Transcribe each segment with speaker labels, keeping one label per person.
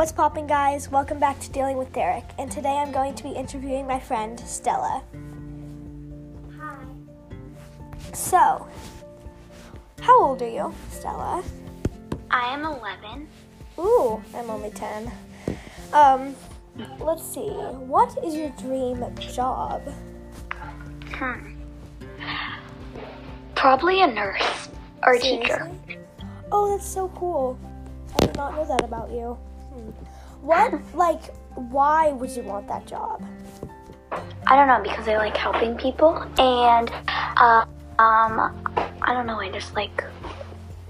Speaker 1: What's popping, guys? Welcome back to Dealing with Derek, and today I'm going to be interviewing my friend Stella.
Speaker 2: Hi.
Speaker 1: So, how old are you, Stella?
Speaker 2: I am 11.
Speaker 1: Ooh, I'm only 10. Um, let's see. What is your dream job?
Speaker 2: Hmm. Probably a nurse or a teacher.
Speaker 1: Oh, that's so cool. I did not know that about you. What, like, why would you want that job?
Speaker 2: I don't know because I like helping people and uh, um I don't know I just like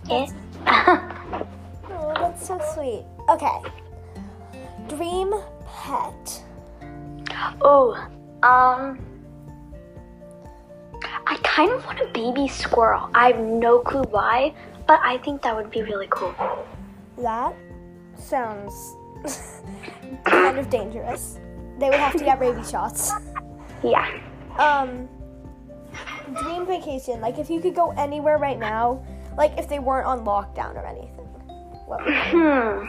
Speaker 2: it.
Speaker 1: Oh, that's so sweet. Okay. Dream pet.
Speaker 2: oh, um I kind of want a baby squirrel. I have no clue why, but I think that would be really cool.
Speaker 1: That sounds kind of dangerous. They would have to get rabies shots.
Speaker 2: Yeah.
Speaker 1: Um, dream vacation. Like if you could go anywhere right now, like if they weren't on lockdown or anything, what would
Speaker 2: Hmm.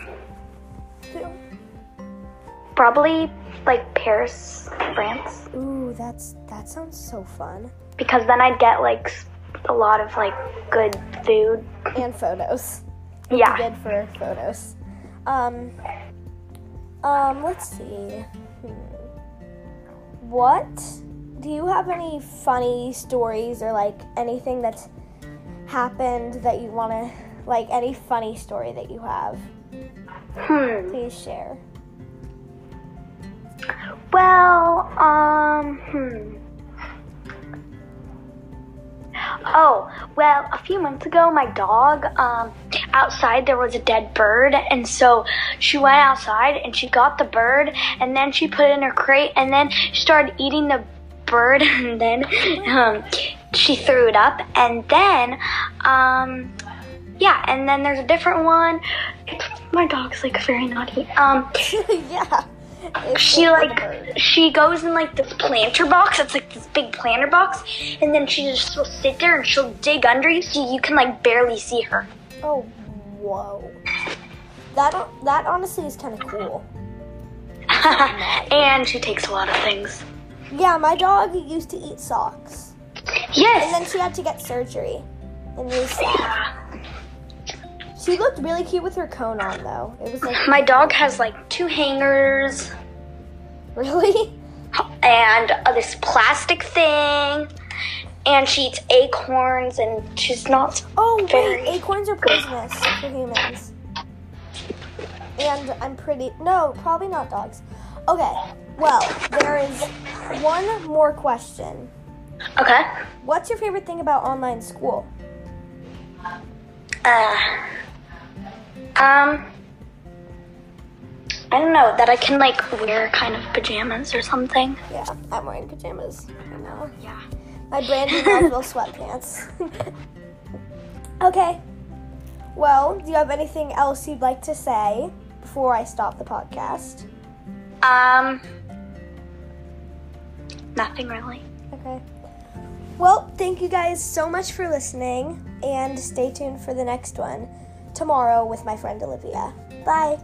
Speaker 1: do?
Speaker 2: Probably like Paris, France.
Speaker 1: Ooh, that's that sounds so fun.
Speaker 2: because then I'd get like a lot of like good food.
Speaker 1: And photos.
Speaker 2: Yeah.
Speaker 1: Good for photos. Um, um, let's see. Hmm. What? Do you have any funny stories or like anything that's happened that you want to, like any funny story that you have?
Speaker 2: Hmm.
Speaker 1: Please share.
Speaker 2: Well, um, hmm. Oh, well, a few months ago, my dog, um, outside there was a dead bird, and so she went outside and she got the bird, and then she put it in her crate, and then she started eating the bird, and then, um, she threw it up, and then, um, yeah, and then there's a different one. My dog's like very naughty. Um,
Speaker 1: yeah. It's
Speaker 2: she
Speaker 1: like
Speaker 2: like
Speaker 1: a bird.
Speaker 2: she goes in like this planter box. It's like this big planter box, and then she just will sit there and she'll dig under you, so you can like barely see her.
Speaker 1: Oh, whoa. That that honestly is kind of cool.
Speaker 2: and she takes a lot of things.
Speaker 1: Yeah, my dog used to eat socks, Yes. and then she had to get surgery. And sad.
Speaker 2: Yeah.
Speaker 1: She looked really cute with her cone on, though. It was like
Speaker 2: My dog has like two hangers
Speaker 1: really.
Speaker 2: and uh, this plastic thing, and she eats acorns, and she's not.
Speaker 1: Oh wait, acorns are poisonous for humans. And I'm pretty no, probably not dogs. Okay, well there is one more question.
Speaker 2: Okay.
Speaker 1: What's your favorite thing about online school?
Speaker 2: Uh. Um. I don't know that I can like wear kind of pajamas or something.
Speaker 1: Yeah, I'm wearing pajamas right now.
Speaker 2: Yeah.
Speaker 1: My brand new Melville sweatpants. okay. Well, do you have anything else you'd like to say before I stop the podcast?
Speaker 2: Um. Nothing really.
Speaker 1: Okay. Well, thank you guys so much for listening and stay tuned for the next one tomorrow with my friend Olivia. Bye.